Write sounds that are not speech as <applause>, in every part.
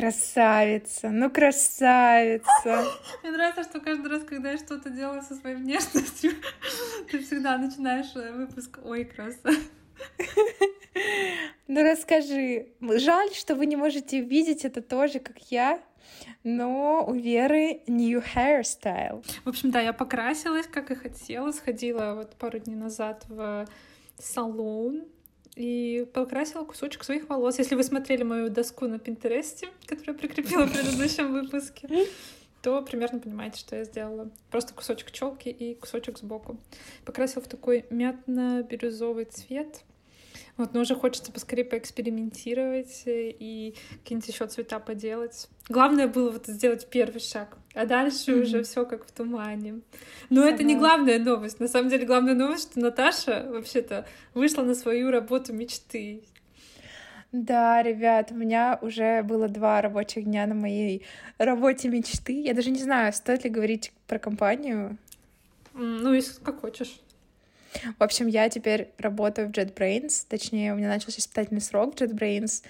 Красавица, ну красавица. <laughs> Мне нравится, что каждый раз, когда я что-то делаю со своей внешностью, <laughs> ты всегда начинаешь э, выпуск «Ой, красавица». <laughs> Ну расскажи. Жаль, что вы не можете видеть это тоже, как я, но у Веры new hairstyle. В общем, да, я покрасилась, как и хотела, сходила вот пару дней назад в салон и покрасила кусочек своих волос. Если вы смотрели мою доску на Пинтересте, которую я прикрепила в предыдущем выпуске, то примерно понимаете, что я сделала. Просто кусочек челки и кусочек сбоку. Покрасила в такой мятно-бирюзовый цвет. Вот, но уже хочется поскорее поэкспериментировать и какие-нибудь еще цвета поделать. Главное было вот сделать первый шаг, а дальше mm-hmm. уже все как в тумане. Но Согласна. это не главная новость. На самом деле главная новость, что Наташа вообще-то вышла на свою работу мечты. Да, ребят, у меня уже было два рабочих дня на моей работе мечты. Я даже не знаю, стоит ли говорить про компанию. Ну, если как хочешь. В общем, я теперь работаю в JetBrains, точнее, у меня начался испытательный срок в JetBrains,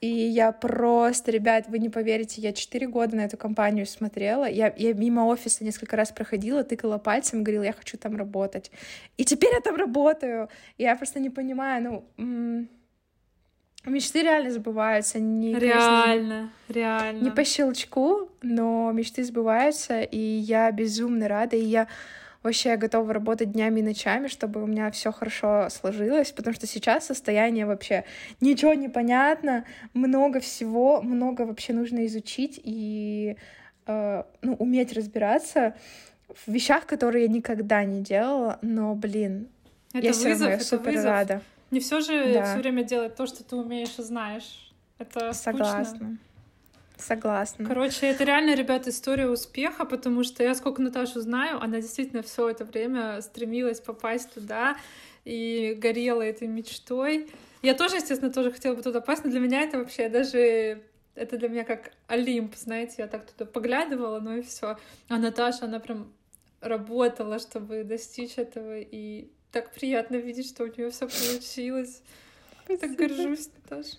и я просто, ребят, вы не поверите, я четыре года на эту компанию смотрела, я, я мимо офиса несколько раз проходила, тыкала пальцем, говорила, я хочу там работать. И теперь я там работаю. Я просто не понимаю, ну... Мечты реально сбываются. Не, реально, конечно, реально. Не по щелчку, но мечты сбываются, и я безумно рада, и я вообще я готова работать днями и ночами, чтобы у меня все хорошо сложилось, потому что сейчас состояние вообще ничего не понятно, много всего, много вообще нужно изучить и э, ну, уметь разбираться в вещах, которые я никогда не делала, но, блин, это я вызов, все равно я супер вызов. рада. Не все же да. все время делать то, что ты умеешь и знаешь. Это Согласна. Скучно. Согласна. Короче, это реально, ребята, история успеха, потому что я сколько Наташу знаю, она действительно все это время стремилась попасть туда и горела этой мечтой. Я тоже, естественно, тоже хотела бы туда попасть, но для меня это вообще даже это для меня как Олимп, знаете, я так туда поглядывала, ну и все. А Наташа, она прям работала, чтобы достичь этого, и так приятно видеть, что у нее все получилось. Я так горжусь, Наташа.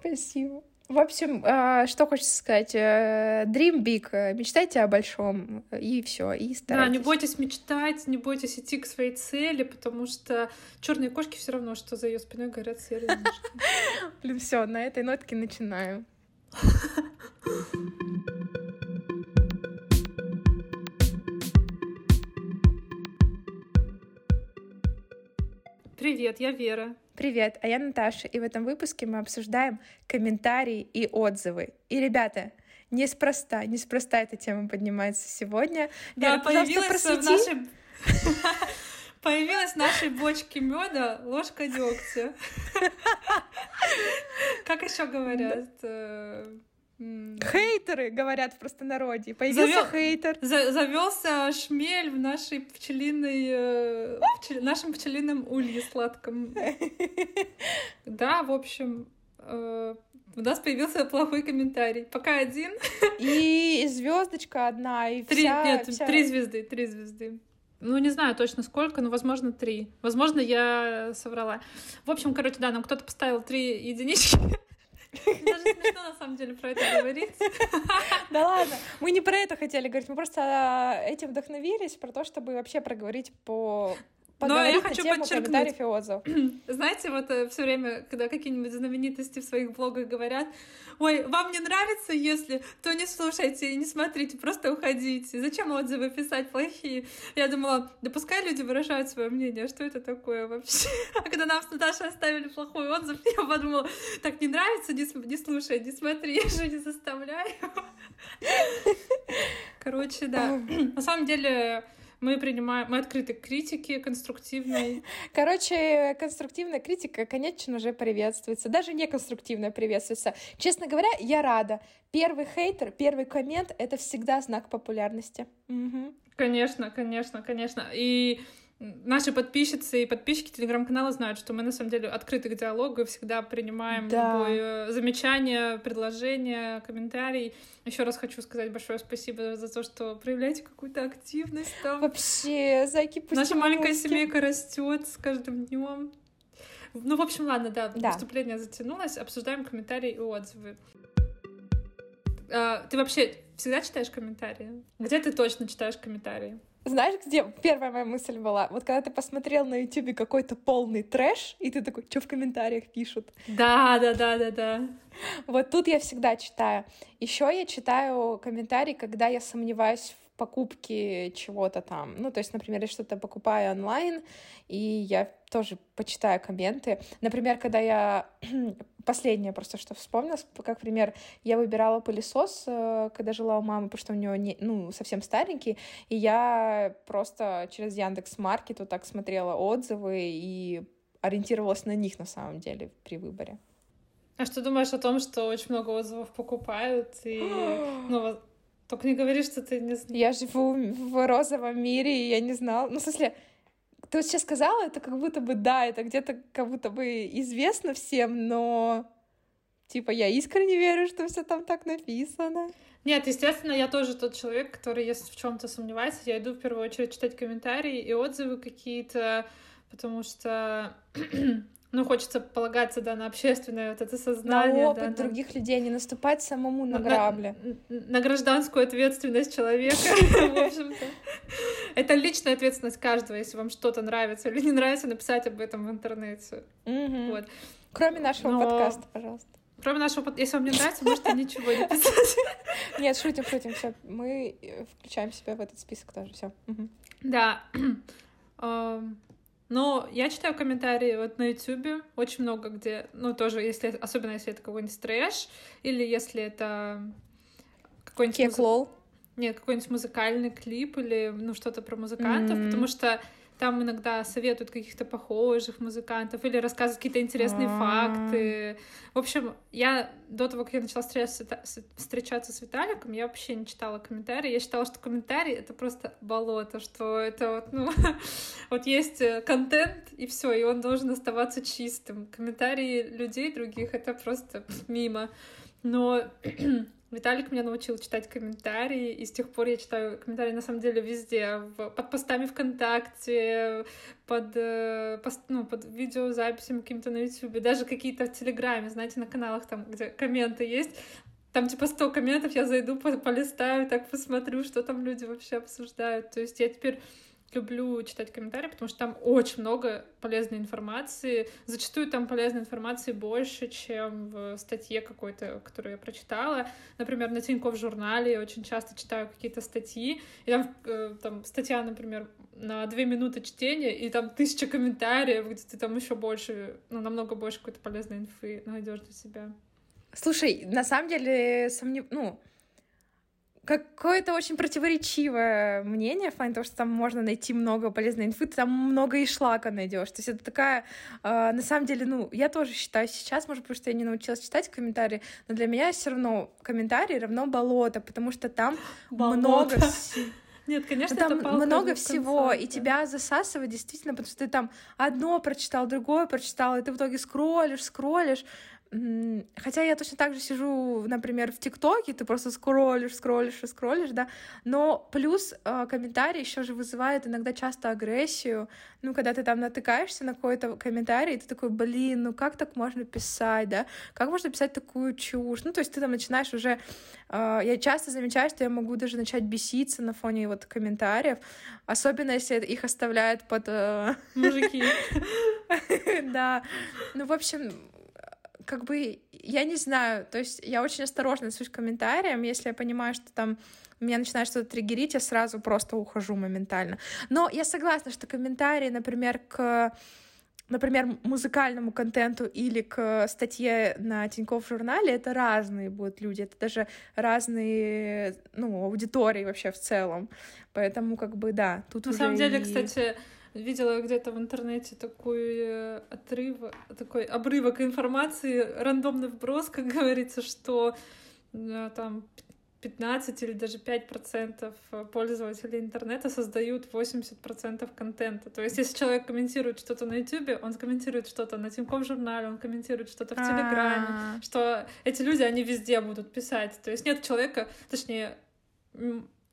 Спасибо. В общем, а, что хочется сказать. Э, dream big. Мечтайте о большом. И все. И старайтесь. Да, не бойтесь мечтать, не бойтесь идти к своей цели, потому что черные кошки все равно, что за ее спиной горят серые мышки. <laughs> Блин, все, на этой нотке начинаем. Привет, я Вера. Привет, а я Наташа, и в этом выпуске мы обсуждаем комментарии и отзывы. И, ребята, неспроста, неспроста эта тема поднимается сегодня. Да, Вера, появилась в нашей... <laughs> Появилась в нашей бочке меда ложка дегтя. <laughs> Как еще говорят? Хейтеры, говорят в простонародье. Появился Завел... хейтер. За завелся шмель в нашей пчелиной... Э, пчел... нашем пчелином улье сладком. <laughs> Да, в общем, э, у нас появился плохой комментарий. Пока один. И звездочка одна, и три, вся... Нет, вся... три звезды, три звезды. Ну, не знаю точно сколько, но, возможно, три. Возможно, я соврала. В общем, короче, да, нам кто-то поставил три единички. <laughs> Даже смешно, на самом деле, про это говорить. <laughs> Да ладно, мы не про это хотели говорить, мы просто этим вдохновились, про то, чтобы вообще проговорить по но я хочу подчеркнуть. И отзыв. <clears throat> Знаете, вот э, все время, когда какие-нибудь знаменитости в своих блогах говорят, ой, вам не нравится, если, то не слушайте не смотрите, просто уходите. Зачем отзывы писать плохие? Я думала, да пускай люди выражают свое мнение, что это такое вообще? <laughs> А когда нам с Наташей оставили плохой отзыв, <laughs> я подумала, так не нравится, не, не слушай, не смотри, <laughs> я же не заставляю. Короче, да. На самом деле, мы принимаем, мы открыты к критике конструктивной. <laughs> Короче, конструктивная критика, конечно же, приветствуется. Даже неконструктивная приветствуется. Честно говоря, я рада. Первый хейтер, первый коммент — это всегда знак популярности. Угу. Конечно, конечно, конечно. И Наши подписчицы и подписчики телеграм-канала знают, что мы на самом деле открыты к диалогу и всегда принимаем да. любое замечание, предложение, комментарий. Еще раз хочу сказать большое спасибо за то, что проявляете какую-то активность там. Вообще, зайки Наша маленькая семейка растет с каждым днем. Ну, в общем, ладно, да, да. выступление затянулось. Обсуждаем комментарии и отзывы. А, ты вообще всегда читаешь комментарии? Где ты точно читаешь комментарии? Знаешь, где первая моя мысль была? Вот когда ты посмотрел на Ютубе какой-то полный трэш, и ты такой, что в комментариях пишут? Да, да, да, да, да. Вот тут я всегда читаю. Еще я читаю комментарии, когда я сомневаюсь в покупке чего-то там. Ну, то есть, например, я что-то покупаю онлайн, и я тоже почитаю комменты. Например, когда я <clears throat> последнее просто, что вспомнилось, как пример, я выбирала пылесос, э, когда жила у мамы, потому что у нее не, ну, совсем старенький, и я просто через Яндекс Маркет вот так смотрела отзывы и ориентировалась на них на самом деле при выборе. А что думаешь о том, что очень много отзывов покупают и <gasps> ну, только не говори, что ты не знаешь. Я живу в розовом мире, и я не знала. Ну, в смысле, ты вот сейчас сказала, это как будто бы, да, это где-то как будто бы известно всем, но типа я искренне верю, что все там так написано. Нет, естественно, я тоже тот человек, который, если в чем-то сомневается, я иду в первую очередь читать комментарии и отзывы какие-то, потому что ну, хочется полагаться, да, на общественное вот это сознание. На опыт да, других на... людей, не наступать самому на, на грабли. На, на гражданскую ответственность человека, <laughs> в общем-то. Это личная ответственность каждого, если вам что-то нравится или не нравится, написать об этом в интернете. Вот. Кроме нашего подкаста, пожалуйста. Кроме нашего подкаста, если вам не нравится, можете ничего не писать. <laughs> Нет, шутим, шутим, все. Мы включаем себя в этот список тоже, все. Да. <clears throat> Но я читаю комментарии вот на YouTube очень много где, ну тоже, если особенно если это какой-нибудь трэш или если это какой-нибудь муз... нет какой-нибудь музыкальный клип или ну что-то про музыкантов, mm-hmm. потому что там иногда советуют каких-то похожих музыкантов или рассказывают какие-то интересные А-а-а. факты. В общем, я до того, как я начала встречаться с Виталиком, я вообще не читала комментарии. Я считала, что комментарии — это просто болото, что это вот, ну, <laughs> вот есть э, контент, и все, и он должен оставаться чистым. Комментарии людей других — это просто мимо. Но <clears throat> Виталик меня научил читать комментарии, и с тех пор я читаю комментарии на самом деле везде, в, под постами ВКонтакте, под, э, пост, ну, под видеозаписями каким-то на Ютубе, даже какие-то в Телеграме, знаете, на каналах там, где комменты есть, там типа 100 комментов, я зайду, полистаю, так посмотрю, что там люди вообще обсуждают. То есть я теперь люблю читать комментарии, потому что там очень много полезной информации. Зачастую там полезной информации больше, чем в статье какой-то, которую я прочитала. Например, на Тинькофф журнале я очень часто читаю какие-то статьи, и там, э, там статья, например, на две минуты чтения, и там тысяча комментариев, где ты там еще больше, ну, намного больше какой-то полезной инфы найдешь для себя. Слушай, на самом деле, сомнев... ну, какое-то очень противоречивое мнение в плане того, что там можно найти много полезной инфы, ты там много и шлака найдешь. То есть это такая, э, на самом деле, ну, я тоже считаю сейчас, может, потому что я не научилась читать комментарии, но для меня все равно комментарии равно болото, потому что там болото. много... <laughs> Нет, конечно, там это много всего, конца, и да. тебя засасывает действительно, потому что ты там одно прочитал, другое прочитал, и ты в итоге скроллишь, скроллишь, Хотя я точно так же сижу, например, в ТикТоке, ты просто скроллишь, скроллишь и скроллишь, да. Но плюс э, комментарий еще же вызывает иногда часто агрессию. Ну, когда ты там натыкаешься на какой-то комментарий, и ты такой, блин, ну как так можно писать, да? Как можно писать такую чушь? Ну, то есть ты там начинаешь уже... Э, я часто замечаю, что я могу даже начать беситься на фоне вот комментариев, особенно если их оставляют под... Э, Мужики. <laughs> Да. Ну, в общем, как бы, я не знаю, то есть я очень осторожно отношусь к комментариям, если я понимаю, что там меня начинает что-то триггерить, я сразу просто ухожу моментально. Но я согласна, что комментарии, например, к например, музыкальному контенту или к статье на Тинькофф журнале, это разные будут люди, это даже разные, ну, аудитории вообще в целом. Поэтому, как бы, да, тут На самом деле, и... кстати, видела где-то в интернете такой э, отрыв, такой обрывок информации, рандомный вброс, как <laughs> говорится, что э, там 15 или даже 5% пользователей интернета создают 80% контента. То есть, если человек комментирует что-то на YouTube, он комментирует что-то на Тинькофф журнале, он комментирует что-то в Телеграме, А-а-а. что эти люди, они везде будут писать. То есть, нет человека, точнее,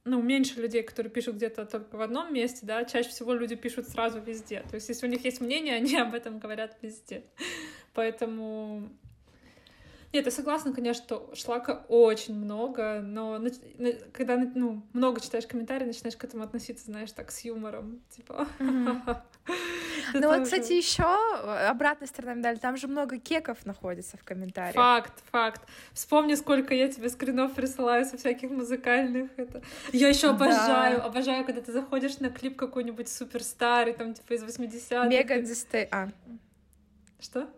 ну, меньше людей, которые пишут где-то только в одном месте, да, чаще всего люди пишут сразу везде. То есть, если у них есть мнение, они об этом говорят везде. Поэтому Нет, я согласна, конечно, что шлака очень много, но когда ну, много читаешь комментарии, начинаешь к этому относиться, знаешь, так с юмором. Типа. <laughs> Ну вот, кстати, еще обратная сторона медали, там же много кеков находится в комментариях. Факт, факт. Вспомни, сколько я тебе скринов присылаю со всяких музыкальных. Это... Я еще обожаю, обожаю, когда ты заходишь на клип какой-нибудь супер старый, там типа из 80-х. Меган Зесте... А. Что?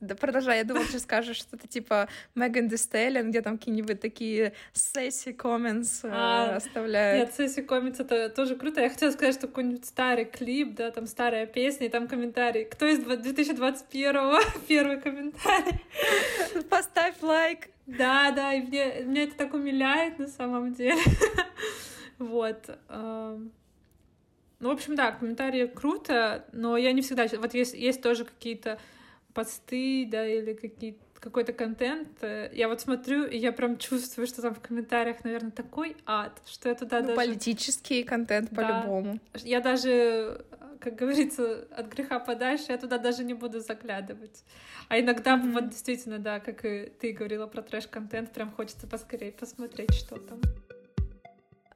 Да продолжай, я думала, ты скажешь что-то типа Меган Дистеллин, где там какие-нибудь такие сессии комментс э, а, оставляют. Нет, сессии комментс это тоже круто. Я хотела сказать, что какой-нибудь старый клип, да, там старая песня, и там комментарий. Кто из 2021-го? <laughs> Первый комментарий. <laughs> Поставь лайк. Да, да, и мне, мне это так умиляет на самом деле. <laughs> Вот. Ну, в общем, да, комментарии круто, но я не всегда... Вот есть, есть тоже какие-то посты, да, или какие какой-то контент, э, я вот смотрю, и я прям чувствую, что там в комментариях, наверное, такой ад, что я туда ну, даже... политический контент по-любому. Я даже, как говорится, от греха подальше, я туда даже не буду заглядывать. А иногда, mm-hmm. вот действительно, да, как и ты говорила про трэш-контент, прям хочется поскорее посмотреть, что там.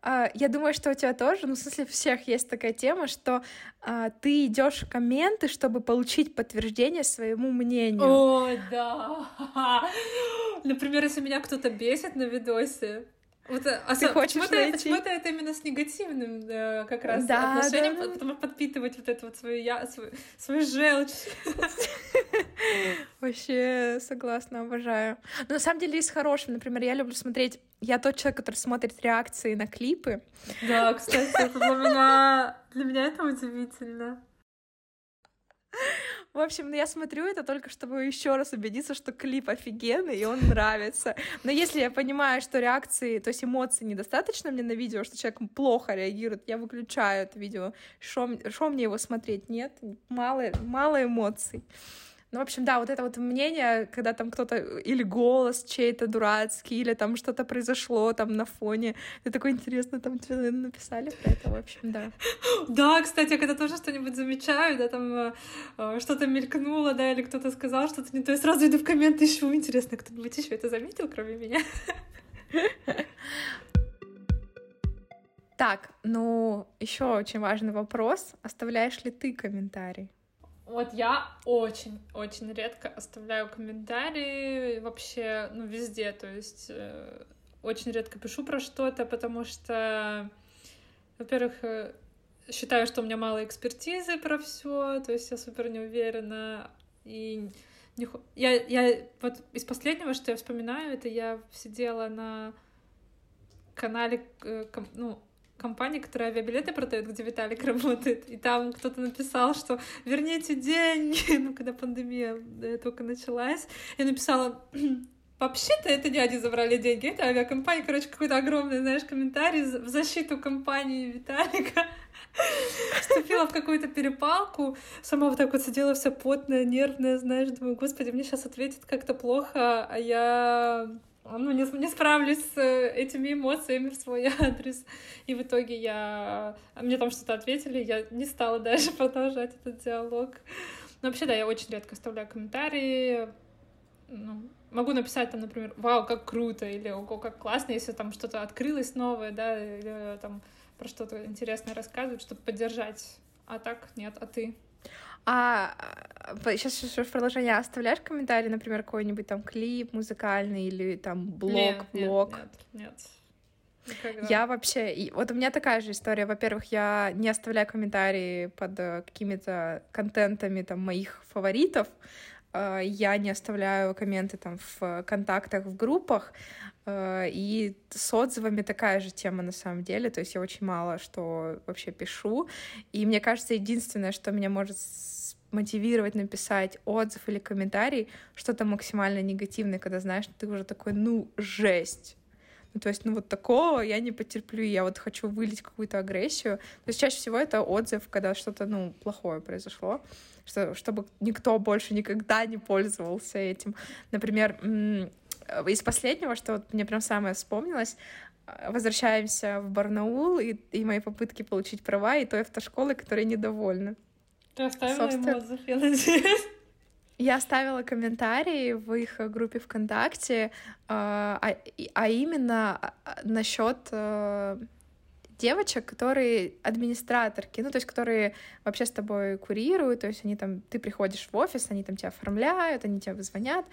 А, я думаю, что у тебя тоже, ну, в смысле, у всех есть такая тема, что а, ты идешь в комменты, чтобы получить подтверждение своему мнению. О, да. <laughs> Например, если меня кто-то бесит на видосе, вот, а ты хочешь почему-то, найти... почему-то это именно с негативным э, как раз да, отношением, да, да. потому подпитывать вот эту вот свою я, свою, свою желчь. <laughs> Вообще согласна, обожаю. Но на самом деле есть хорошим. Например, я люблю смотреть... Я тот человек, который смотрит реакции на клипы. Да, кстати, это для меня... Для меня это удивительно. В общем, ну, я смотрю это только, чтобы еще раз убедиться, что клип офигенный, и он нравится. Но если я понимаю, что реакции, то есть эмоций недостаточно мне на видео, что человек плохо реагирует, я выключаю это видео. Что мне его смотреть? Нет, мало, мало эмоций. Ну, в общем, да, вот это вот мнение, когда там кто-то или голос чей-то дурацкий, или там что-то произошло там на фоне. Это такое интересно, там написали про это, в общем, да. <laughs> Да, кстати, когда тоже что-нибудь замечаю, да, там э, э, что-то мелькнуло, да, или кто-то сказал что-то не то, я сразу иду в комменты ищу. Интересно, кто-нибудь еще это заметил, кроме меня? <laughs> Так, ну, еще очень важный вопрос. Оставляешь ли ты комментарий? Вот я очень-очень редко оставляю комментарии вообще, ну, везде, то есть э, очень редко пишу про что-то, потому что, во-первых, э, считаю, что у меня мало экспертизы про все, то есть я супер не уверена, и не... я, я вот из последнего, что я вспоминаю, это я сидела на канале, э, ну, компания, которая авиабилеты продает, где Виталик <laughs> работает, и там кто-то написал, что верните деньги, <laughs> ну, когда пандемия только началась, я написала, Вообще-то это не они забрали деньги, это авиакомпания, короче, какой-то огромный, знаешь, комментарий в защиту компании Виталика. <laughs> Вступила в какую-то перепалку, сама вот так вот сидела вся потная, нервная, знаешь, думаю, господи, мне сейчас ответит как-то плохо, а я ну, не, не справлюсь с э, этими эмоциями в свой <laughs> адрес. И в итоге я... Мне там что-то ответили, я не стала дальше <laughs> продолжать этот диалог. Но вообще, да, я очень редко оставляю комментарии. Ну, могу написать там, например, «Вау, как круто!» или «Ого, как классно!» если там что-то открылось новое, да, или там про что-то интересное рассказывать, чтобы поддержать. А так нет, а ты? А сейчас, сейчас в продолжение оставляешь комментарий, например, какой-нибудь там клип музыкальный или там блог, нет, блог? Нет, нет, нет. Я вообще... Вот у меня такая же история. Во-первых, я не оставляю комментарии под э, какими-то контентами там моих фаворитов. Э, я не оставляю комменты там в контактах, в группах. Э, и с отзывами такая же тема на самом деле. То есть я очень мало что вообще пишу. И мне кажется, единственное, что меня может мотивировать написать отзыв или комментарий, что-то максимально негативное, когда знаешь, ты уже такой, ну, жесть. Ну, то есть, ну, вот такого я не потерплю, я вот хочу вылить какую-то агрессию. То есть, чаще всего это отзыв, когда что-то, ну, плохое произошло, что, чтобы никто больше никогда не пользовался этим. Например, из последнего, что вот мне прям самое вспомнилось, возвращаемся в Барнаул и, и мои попытки получить права, и той автошколы, которые недовольны. Ты оставила Собственно... ему отзыв, я надеюсь. Я оставила комментарий в их группе ВКонтакте, а, а, а именно а, насчет э, девочек, которые администраторки, ну, то есть, которые вообще с тобой курируют, то есть они там, ты приходишь в офис, они там тебя оформляют, они тебя звонят.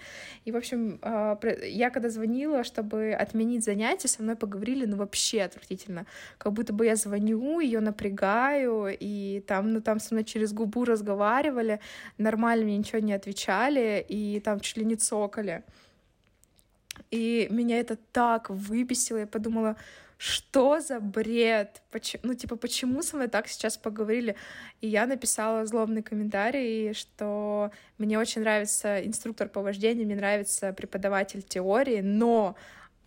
И, в общем, а, я когда звонила, чтобы отменить занятие, со мной поговорили, ну, вообще отвратительно. Как будто бы я звоню, ее напрягаю, и там, ну, там со мной через губу разговаривали, нормально мне ничего не отвечали, и там чуть ли не цокали. И меня это так выписило, я подумала, что за бред? Почему, ну, типа, почему со мной так сейчас поговорили? И я написала злобный комментарий, что мне очень нравится инструктор по вождению, мне нравится преподаватель теории, но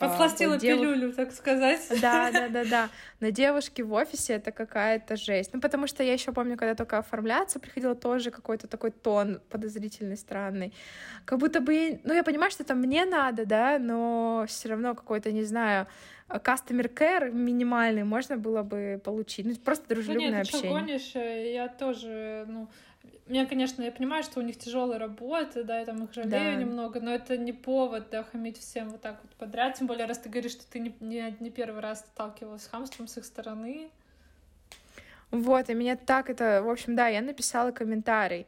Подсластила дев... пилюлю, так сказать. Да, да, да, да. <laughs> На девушке в офисе это какая-то жесть. Ну, потому что я еще помню, когда только оформляться, приходила тоже какой-то такой тон подозрительный, странный. Как будто бы, ну, я понимаю, что это мне надо, да, но все равно какой-то, не знаю, customer care минимальный можно было бы получить. Ну, просто дружелюбное ну, нет, общение. Ты гонишь, я тоже, ну, меня, конечно, я понимаю, что у них тяжелая работа, да, я там их жалею да. немного, но это не повод, да, хамить всем вот так вот подряд. Тем более, раз ты говоришь, что ты не, не, не первый раз сталкивалась с хамством с их стороны. Вот, и меня так это... В общем, да, я написала комментарий,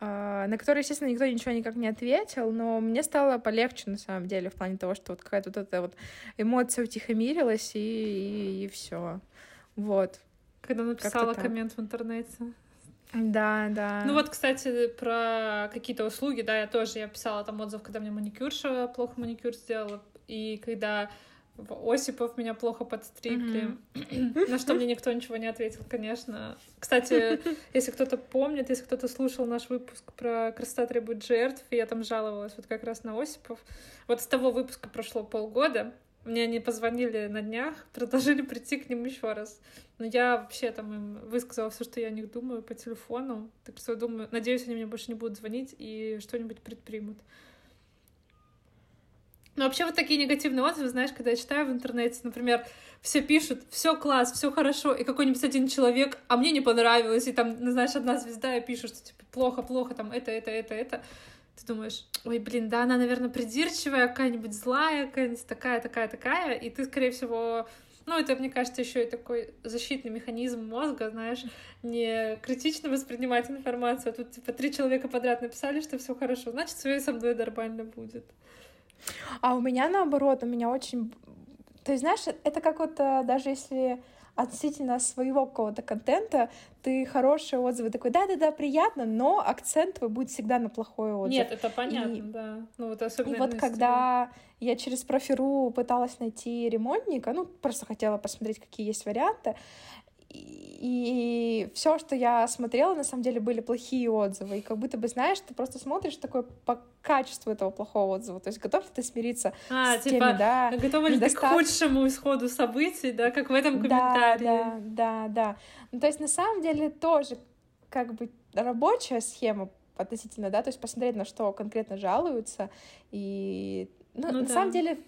а, на который, естественно, никто ничего никак не ответил, но мне стало полегче, на самом деле, в плане того, что вот какая-то вот эта вот эмоция утихомирилась, и, и, и все. Вот. Когда написала коммент в интернете. Да, да. Ну вот, кстати, про какие-то услуги, да, я тоже, я писала там отзыв, когда мне маникюрша плохо маникюр сделала, и когда в Осипов меня плохо подстригли, mm-hmm. <clears throat> на что мне никто ничего не ответил, конечно. Кстати, <laughs> если кто-то помнит, если кто-то слушал наш выпуск про «Красота требует жертв», я там жаловалась вот как раз на Осипов. Вот с того выпуска прошло полгода, мне они позвонили на днях, <laughs> предложили прийти к ним еще раз. Но я вообще там им высказала все, что я о них думаю по телефону. Так что думаю, надеюсь, они мне больше не будут звонить и что-нибудь предпримут. Но вообще вот такие негативные отзывы, знаешь, когда я читаю в интернете, например, все пишут, все класс, все хорошо, и какой-нибудь один человек, а мне не понравилось, и там, знаешь, одна звезда, и пишет, что типа плохо, плохо, там это, это, это, это ты думаешь, ой, блин, да, она, наверное, придирчивая, какая-нибудь злая, какая-нибудь такая, такая, такая, и ты, скорее всего, ну, это, мне кажется, еще и такой защитный механизм мозга, знаешь, не критично воспринимать информацию, а тут, типа, три человека подряд написали, что все хорошо, значит, все со мной нормально будет. А у меня наоборот, у меня очень... То есть, знаешь, это как вот даже если относительно своего какого-то контента ты хорошие отзывы такой, да-да-да, приятно, но акцент твой будет всегда на плохой отзыв. Нет, это понятно, и, да. Ну вот особенно. И вот когда я через профиру пыталась найти ремонтника, ну просто хотела посмотреть, какие есть варианты, и все, что я смотрела, на самом деле были плохие отзывы. И как будто бы, знаешь, ты просто смотришь такое по качеству этого плохого отзыва. То есть готов ли ты смириться а, с типа, теми, да, готова ли недостат... ты к худшему исходу событий, да, как в этом комментарии. Да, да, да, да. Ну, то есть на самом деле тоже как бы рабочая схема относительно, да, то есть посмотреть, на что конкретно жалуются. И ну, ну, на да. самом деле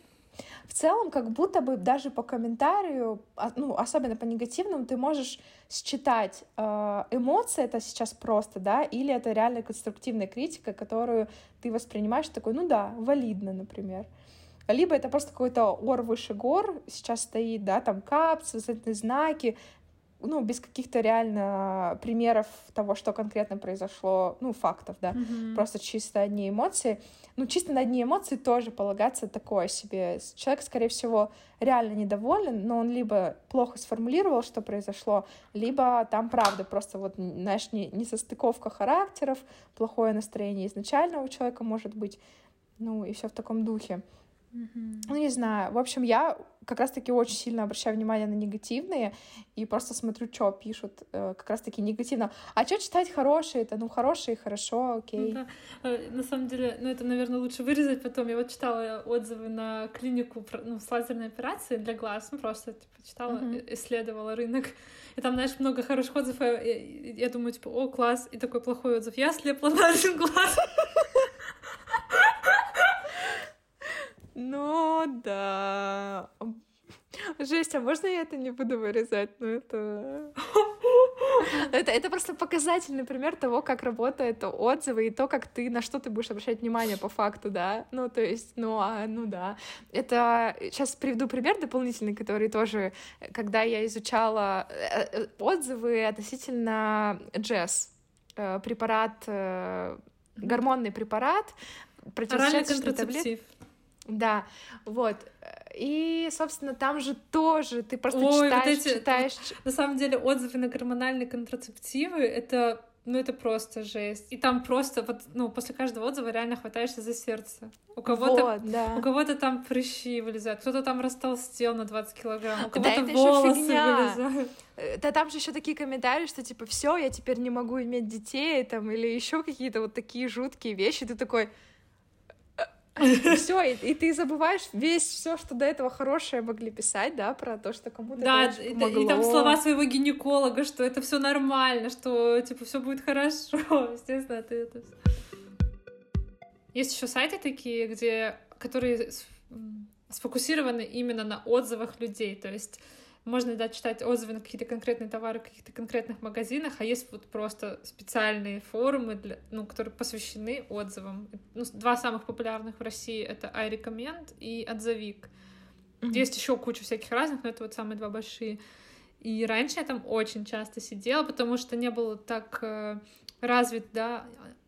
в целом, как будто бы даже по комментарию, а, ну, особенно по негативному, ты можешь считать, э, эмоции это сейчас просто, да, или это реально конструктивная критика, которую ты воспринимаешь такой, ну да, валидно, например. Либо это просто какой-то ор выше гор, сейчас стоит, да, там капс, знаки, ну, без каких-то реально примеров того, что конкретно произошло, ну, фактов, да, mm-hmm. просто чисто одни эмоции. Ну, чисто на одни эмоции тоже полагаться такое себе. Человек, скорее всего, реально недоволен, но он либо плохо сформулировал, что произошло, либо там правда просто вот, знаешь, не, не состыковка характеров, плохое настроение изначально у человека может быть, ну, и все в таком духе. Mm-hmm. Ну, не знаю. В общем, я как раз-таки очень сильно обращаю внимание на негативные и просто смотрю, что пишут э, как раз-таки негативно. А что читать хорошие? Это, ну, хорошие, хорошо, окей. Ну, да. Э, на самом деле, ну, это, наверное, лучше вырезать потом. Я вот читала отзывы на клинику ну, с лазерной операцией для глаз. Ну, просто, типа, читала, mm-hmm. исследовала рынок. И там, знаешь, много хороших отзывов. Я, я, я думаю, типа, о, класс. И такой плохой отзыв. Я слепла на один глаз. Ну да. Жесть, а можно я это не буду вырезать? Ну это... Это, это просто показательный пример того, как работают отзывы и то, как ты, на что ты будешь обращать внимание по факту, да. Ну, то есть, ну, а, ну да. Это... Сейчас приведу пример дополнительный, который тоже, когда я изучала э, э, отзывы относительно джесс, э, препарат, гормонный препарат, противостоящий таблет. Да, вот. И, собственно, там же тоже ты просто Ой, читаешь, вот эти, читаешь. На самом деле отзывы на гормональные контрацептивы — это ну, это просто жесть. И там просто, вот, ну, после каждого отзыва реально хватаешься за сердце. У кого-то, вот, да. у кого-то там прыщи вылезают, кто-то там растолстел на 20 килограмм, у кого-то да, волосы вылезают. Да там же еще такие комментарии, что типа все, я теперь не могу иметь детей, там, или еще какие-то вот такие жуткие вещи. Ты такой, все, и, и ты забываешь весь все, что до этого хорошее могли писать, да, про то, что кому-то да, и, и там слова своего гинеколога, что это все нормально, что типа все будет хорошо, <laughs> естественно, ты это. Есть еще сайты такие, где которые сфокусированы именно на отзывах людей, то есть можно да, читать отзывы на какие-то конкретные товары в каких-то конкретных магазинах, а есть вот просто специальные форумы, для, ну, которые посвящены отзывам. Ну, два самых популярных в России — это iRecommend и Отзовик. Mm-hmm. Есть еще куча всяких разных, но это вот самые два большие. И раньше я там очень часто сидела, потому что не было так э, развит, да,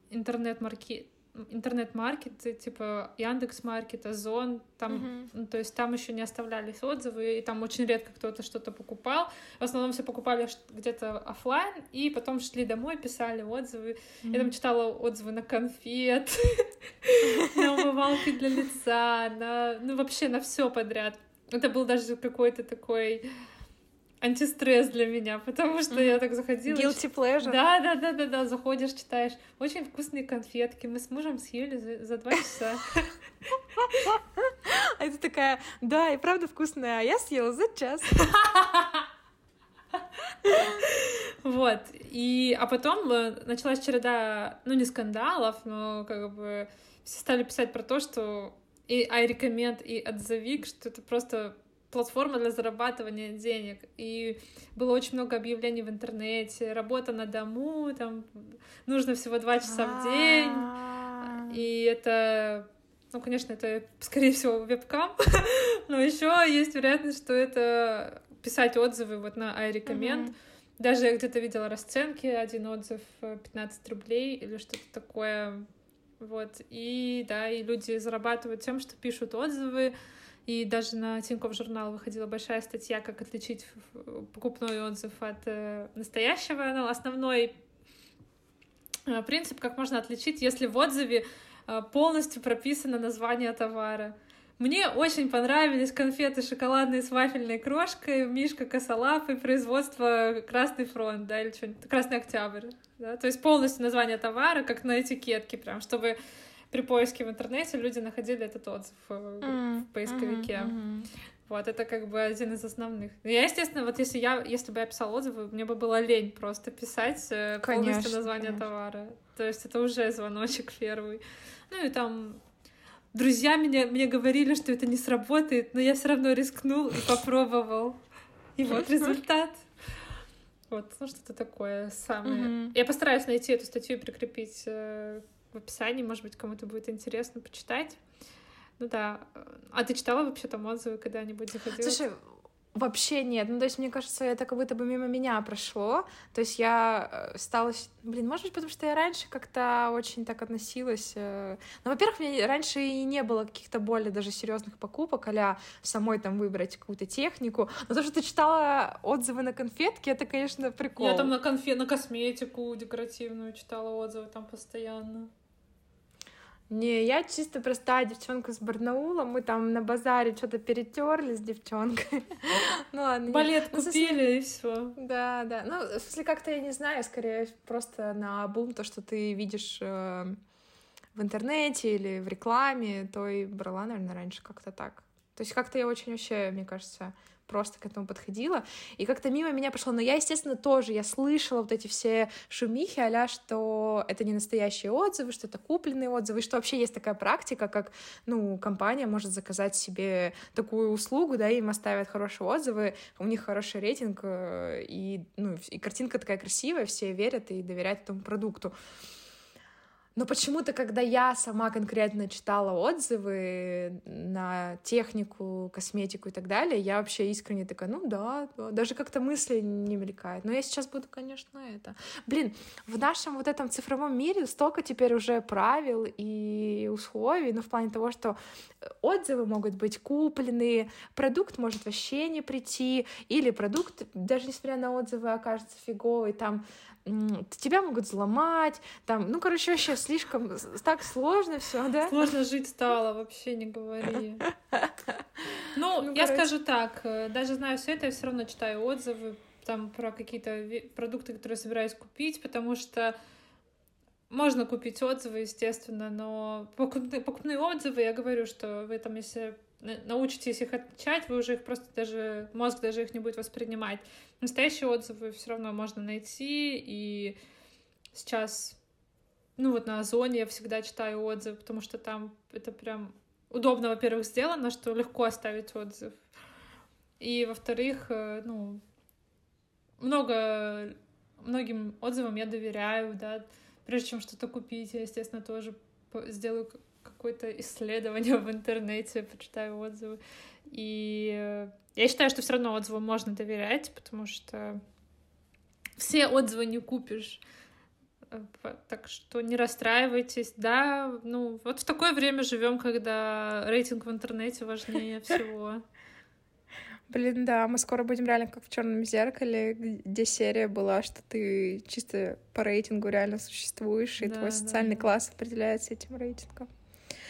интернет-маркет, интернет-маркеты, типа Яндекс Маркет, Озон, там, uh-huh. ну, то есть там еще не оставлялись отзывы, и там очень редко кто-то что-то покупал. В основном все покупали где-то офлайн, и потом шли домой, писали отзывы. Uh-huh. Я там читала отзывы на конфет, <laughs> на умывалки для лица, на, ну вообще на все подряд. Это был даже какой-то такой антистресс для меня, потому что mm-hmm. я так заходила. Guilty pleasure. Да, да, да, да, да, заходишь, читаешь. Очень вкусные конфетки. Мы с мужем съели за, за два часа. А это такая, да, и правда вкусная, а я съела за час. Вот. И, а потом э, началась череда, ну, не скандалов, но как бы все стали писать про то, что и iRecommend, и отзовик, что это просто платформа для зарабатывания денег. И было очень много объявлений в интернете, работа на дому, там нужно всего два часа в день. И это, ну, конечно, это, скорее всего, вебкам, <laughs> но еще есть вероятность, что это писать отзывы вот на iRecommend. Даже я где-то видела расценки, один отзыв 15 рублей или что-то такое. Вот, и да, и люди зарабатывают тем, что пишут отзывы, и даже на Тинькофф журнал выходила большая статья, как отличить покупной отзыв от э, настоящего. Ну, основной э, принцип, как можно отличить, если в отзыве э, полностью прописано название товара. Мне очень понравились конфеты шоколадные с вафельной крошкой, Мишка Косолапый, производство Красный фронт, да, или что-нибудь, Красный Октябрь, да, то есть полностью название товара, как на этикетке прям, чтобы при поиске в интернете люди находили этот отзыв mm. в поисковике. Mm-hmm. Вот, это как бы один из основных. Я, естественно, вот если я, если бы я писала отзывы, мне бы было лень просто писать э, конечно, полностью название конечно. товара. То есть это уже звоночек первый. Ну и там друзья меня, мне говорили, что это не сработает, но я все равно рискнул и попробовал. И вот результат. Вот, ну что-то такое самое. Mm-hmm. Я постараюсь найти эту статью и прикрепить э, в описании, может быть, кому-то будет интересно почитать. Ну да. А ты читала вообще там отзывы когда-нибудь заходила? Слушай, Вообще нет. Ну, то есть, мне кажется, это как будто бы мимо меня прошло. То есть я э, стала... Блин, может быть, потому что я раньше как-то очень так относилась. Э, ну, во-первых, мне раньше и не было каких-то более даже серьезных покупок, а самой там выбрать какую-то технику. Но то, что ты читала отзывы на конфетки, это, конечно, прикол. Я там на конфет, на косметику декоративную читала отзывы там постоянно. Не, я чисто простая девчонка с Барнаула. Мы там на базаре что-то перетерли с девчонкой. <laughs> Ну ладно. Балет ну, купили и все. Да, да. Ну, в смысле, как-то я не знаю, скорее просто на бум то, что ты видишь э, в интернете или в рекламе, то и брала, наверное, раньше как-то так. То есть как-то я очень вообще, мне кажется, просто к этому подходила, и как-то мимо меня прошло. Но я, естественно, тоже, я слышала вот эти все шумихи а что это не настоящие отзывы, что это купленные отзывы, что вообще есть такая практика, как, ну, компания может заказать себе такую услугу, да, им оставят хорошие отзывы, у них хороший рейтинг, э, и, ну, и картинка такая красивая, все верят и доверяют этому продукту. Но почему-то, когда я сама конкретно читала отзывы на технику, косметику и так далее, я вообще искренне такая, ну да, да. даже как-то мысли не мелькают. Но я сейчас буду, конечно, это. Блин, в нашем вот этом цифровом мире столько теперь уже правил и условий, ну в плане того, что отзывы могут быть купленные, продукт может вообще не прийти, или продукт, даже несмотря на отзывы, окажется фиговый, там тебя могут взломать, там, ну, короче, вообще слишком так сложно все, да? Сложно жить стало, вообще не говори. <laughs> Ну, ну я скажу так, э, даже знаю все это, я все равно читаю отзывы там про какие-то продукты, которые собираюсь купить, потому что можно купить отзывы, естественно, но покупные, покупные отзывы, я говорю, что вы там, если научитесь их отличать, вы уже их просто даже, мозг даже их не будет воспринимать. Настоящие отзывы все равно можно найти, и сейчас, ну вот на Озоне я всегда читаю отзывы, потому что там это прям удобно, во-первых, сделано, что легко оставить отзыв. И, во-вторых, э, ну, много, многим отзывам я доверяю, да, прежде чем что-то купить, я, естественно, тоже сделаю какое-то исследование в интернете, почитаю отзывы. И э, я считаю, что все равно отзывам можно доверять, потому что все отзывы не купишь. Э, так что не расстраивайтесь, да. Ну, вот в такое время живем, когда рейтинг в интернете важнее всего. Блин, да, мы скоро будем реально как в черном зеркале, где серия была, что ты чисто по рейтингу реально существуешь, и да, твой социальный да. класс определяется этим рейтингом.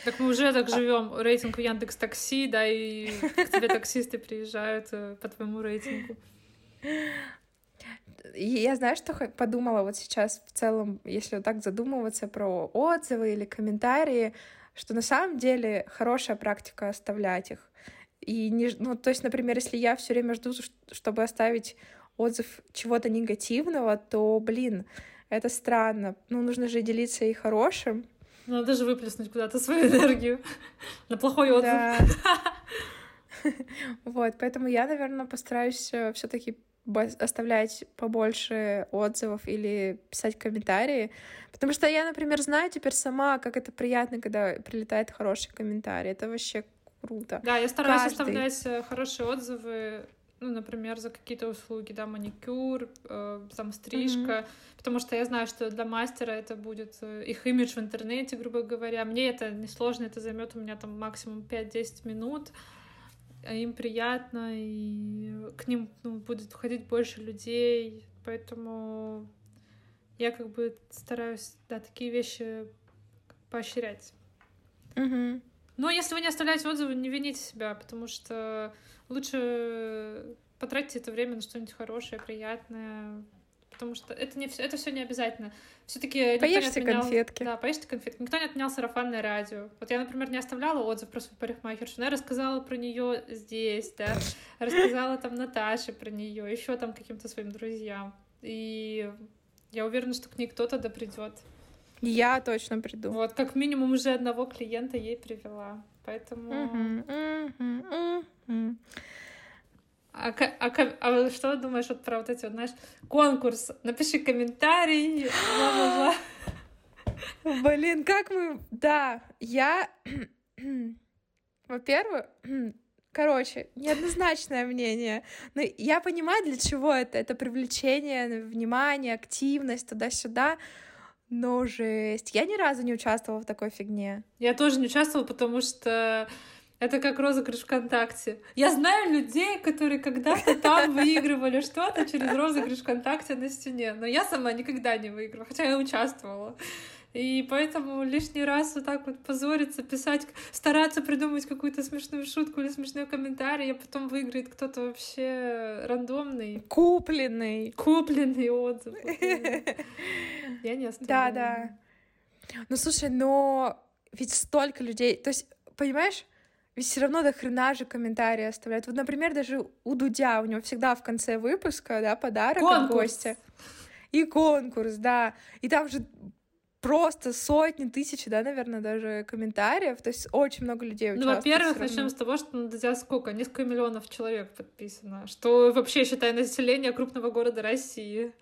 Так мы уже так живем. Рейтинг в Яндекс Такси, да, и к тебе таксисты приезжают э, по твоему рейтингу. Я знаю, что подумала вот сейчас в целом, если вот так задумываться про отзывы или комментарии, что на самом деле хорошая практика оставлять их. И не, ну, то есть, например, если я все время жду, чтобы оставить отзыв чего-то негативного, то, блин, это странно. Ну, нужно же делиться и хорошим. Надо же выплеснуть куда-то свою энергию на плохой отзыв. Да. <laughs> Вот, поэтому я, наверное, постараюсь э, все-таки оставлять побольше отзывов или писать комментарии. Потому что я, например, знаю теперь сама, как это приятно, когда прилетает хороший комментарий. Это вообще круто. Да, я стараюсь Каждый. оставлять э, хорошие отзывы ну, например, за какие-то услуги, да, маникюр, э, там стрижка, mm-hmm. потому что я знаю, что для мастера это будет э, их имидж в интернете, грубо говоря. Мне это несложно, это займет у меня там максимум 5-10 минут, а им приятно, и к ним ну, будет входить больше людей, поэтому я как бы стараюсь, да, такие вещи поощрять. Mm-hmm. Но если вы не оставляете отзывы, не вините себя, потому что лучше потратьте это время на что-нибудь хорошее, приятное, потому что это не все, это все не обязательно. Все-таки поешьте отменял, конфетки. Да, поешьте конфетки. Никто не отменял сарафанное радио. Вот я, например, не оставляла отзыв про свою парикмахершу, но я рассказала про нее здесь, да, рассказала там Наташе про нее, еще там каким-то своим друзьям. И я уверена, что к ней кто-то да придет. Я точно приду. Вот, как минимум уже одного клиента ей привела. Поэтому... А, а, а что думаешь вот про вот эти вот, знаешь, конкурс? Напиши комментарий, бла-бла-бла. <gasps> Блин, как мы... Да, я... <clears throat> Во-первых, <clears throat> короче, неоднозначное мнение. Но я понимаю, для чего это. Это привлечение внимания, активность туда-сюда. Но жесть. Я ни разу не участвовала в такой фигне. Я тоже не участвовала, потому что это как розыгрыш ВКонтакте. Я знаю людей, которые когда-то там выигрывали что-то через розыгрыш ВКонтакте на стене, но я сама никогда не выиграла, хотя я участвовала. И поэтому лишний раз вот так вот позориться, писать, стараться придумать какую-то смешную шутку или смешной комментарий, а потом выиграет кто-то вообще рандомный. Купленный. Купленный отзыв. Я не <laughs> оставляю. Да, да. Ну, слушай, но ведь столько людей... То есть, понимаешь, ведь все равно до хрена же комментарии оставляют. Вот, например, даже у Дудя, у него всегда в конце выпуска, да, подарок конкурс. от гостя. И конкурс, да. И там же просто сотни, тысячи, да, наверное, даже комментариев. То есть очень много людей Ну, во-первых, начнем с того, что на Дудя сколько? Несколько миллионов человек подписано. Что вообще, считай, население крупного города России.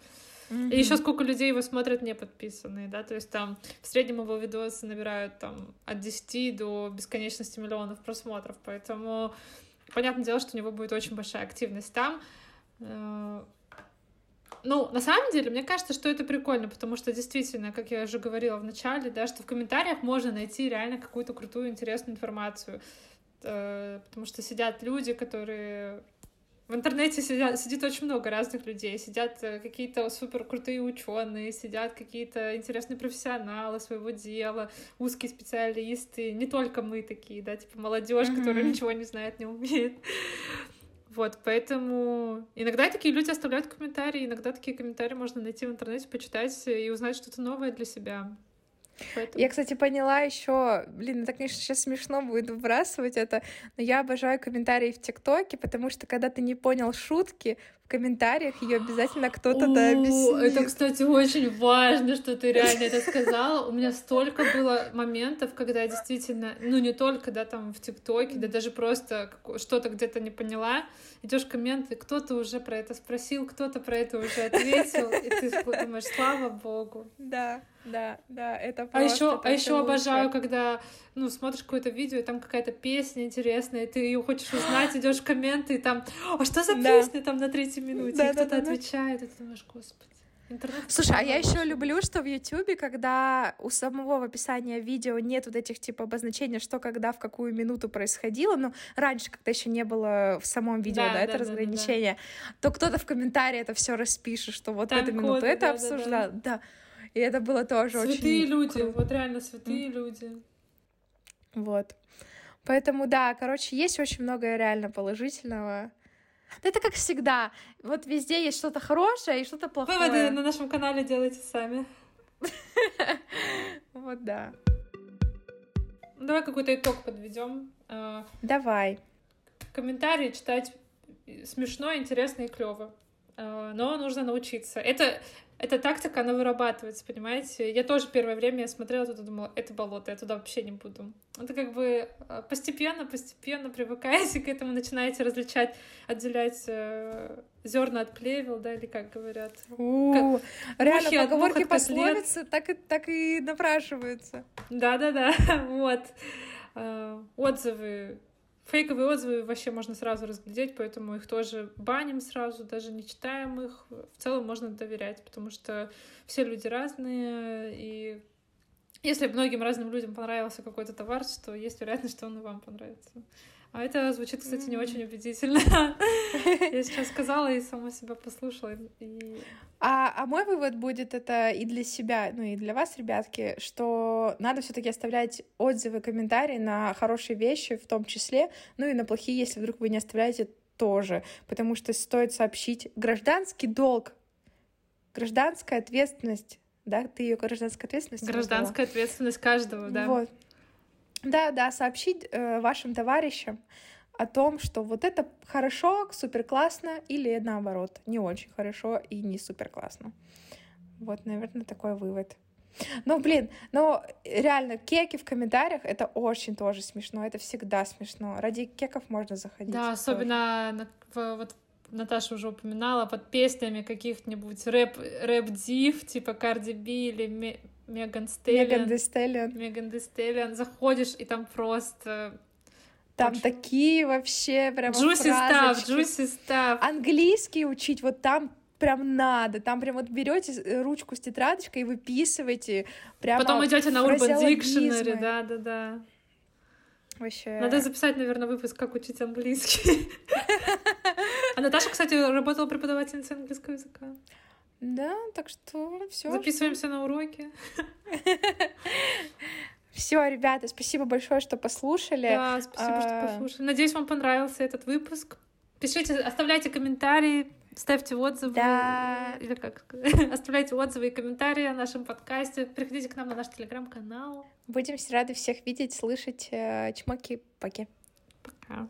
Mm-hmm. И еще сколько людей его смотрят не подписанные, да, то есть там в среднем его видосы набирают там от 10 до бесконечности миллионов просмотров, поэтому понятное дело, что у него будет очень большая активность там. Ну, на самом деле, мне кажется, что это прикольно, потому что действительно, как я уже говорила в начале, да, что в комментариях можно найти реально какую-то крутую, интересную информацию, э, потому что сидят люди, которые в интернете сидят, сидит очень много разных людей. Сидят э, какие-то супер крутые ученые, сидят какие-то интересные профессионалы своего дела, узкие специалисты. Не только мы такие, да, типа молодежь, mm-hmm. которая ничего не знает, не умеет. Вот, поэтому иногда такие люди оставляют комментарии, иногда такие комментарии можно найти в интернете, почитать и узнать что-то новое для себя. Поэтому... Я, кстати, поняла еще, блин, это, конечно, сейчас смешно будет выбрасывать это, но я обожаю комментарии в ТикТоке, потому что когда ты не понял шутки, комментариях ее обязательно кто-то да объяснит. Это, кстати, очень важно, что ты реально это сказала. У меня столько было моментов, когда я действительно, ну не только, да, там в ТикТоке, да даже просто что-то где-то не поняла, идешь комменты, кто-то уже про это спросил, кто-то про это уже ответил, и ты думаешь, слава богу. Да, да, да, это просто. А еще, а еще обожаю, когда, ну, смотришь какое-то видео, и там какая-то песня интересная, и ты ее хочешь узнать, идешь в комменты, и там, а что за песня там на третьей минуте? Да, и кто-то да, отвечает, и ты думаешь, господи. Интернет Слушай, а я еще люблю, что в Ютубе, когда у самого в описании видео нет вот этих типа обозначений, что когда в какую минуту происходило, ну раньше, когда еще не было в самом видео, да, да, да это да, разграничение, да, да. то кто-то в комментарии это все распишет, что вот Там в эту минуту это да, обсуждал, да, да. да. И это было тоже святые очень. Святые люди, круто. вот реально святые mm. люди. Вот. Поэтому да, короче, есть очень много реально положительного. Это как всегда. Вот везде есть что-то хорошее и что-то плохое. Выводы на нашем канале делайте сами. <laughs> Вот да. Давай какой-то итог подведем. А, Давай. Комментарии читать смешно, интересно и клево. А, но нужно научиться. Это эта тактика, она вырабатывается, понимаете? Я тоже первое время я смотрела туда, думала, это болото, я туда вообще не буду. Это как бы э, постепенно, постепенно привыкаете <laughs> к этому, начинаете различать, отделять э, зерна от плевел, да, или как говорят. У, реально, поговорки пословицы так и, так и напрашиваются. Да-да-да, <laughs> вот. Э, отзывы Фейковые отзывы вообще можно сразу разглядеть, поэтому их тоже баним сразу, даже не читаем их. В целом можно доверять, потому что все люди разные, и если многим разным людям понравился какой-то товар, то есть вероятность, что он и вам понравится. А это звучит, кстати, не очень убедительно. <laughs> Я сейчас сказала и сама себя послушала. И... А, а мой вывод будет это и для себя, ну и для вас, ребятки, что надо все таки оставлять отзывы, комментарии на хорошие вещи в том числе, ну и на плохие, если вдруг вы не оставляете тоже, потому что стоит сообщить гражданский долг, гражданская ответственность да, ты ее гражданская ответственность. Гражданская назвала. ответственность каждого, да. Вот. Да, да, сообщить э, вашим товарищам о том, что вот это хорошо, супер классно, или наоборот, не очень хорошо и не супер классно. Вот, наверное, такой вывод. Ну, блин, ну, реально, кеки в комментариях — это очень тоже смешно, это всегда смешно. Ради кеков можно заходить. Да, особенно на, вот Наташа уже упоминала, под песнями каких-нибудь рэп, рэп-див, типа Карди Би или Меган Стеллиан. Меган Де Стеллиан. Меган Де Стеллиан. Заходишь, и там просто... Там Очень... такие вообще прям Джуси став, джуси став. Английский учить, вот там прям надо. Там прям вот берете ручку с тетрадочкой и выписываете. Прямо Потом идете на Urban Dictionary, да, да, да. Вообще. Надо записать, наверное, выпуск, как учить английский. <laughs> А Наташа, кстати, работала преподавательницей английского языка. Да, так что все. Записываемся на уроки. <laughs> Все, ребята, спасибо большое, что послушали. Да, спасибо, что а, послушали. Надеюсь, вам понравился этот выпуск. Пишите, оставляйте комментарии, ставьте отзывы. Да. Или как <laughs> Оставляйте отзывы и комментарии о нашем подкасте. Приходите к нам на наш телеграм-канал. Будем рады всех видеть, слышать. Э, чмоки, поки. Пока.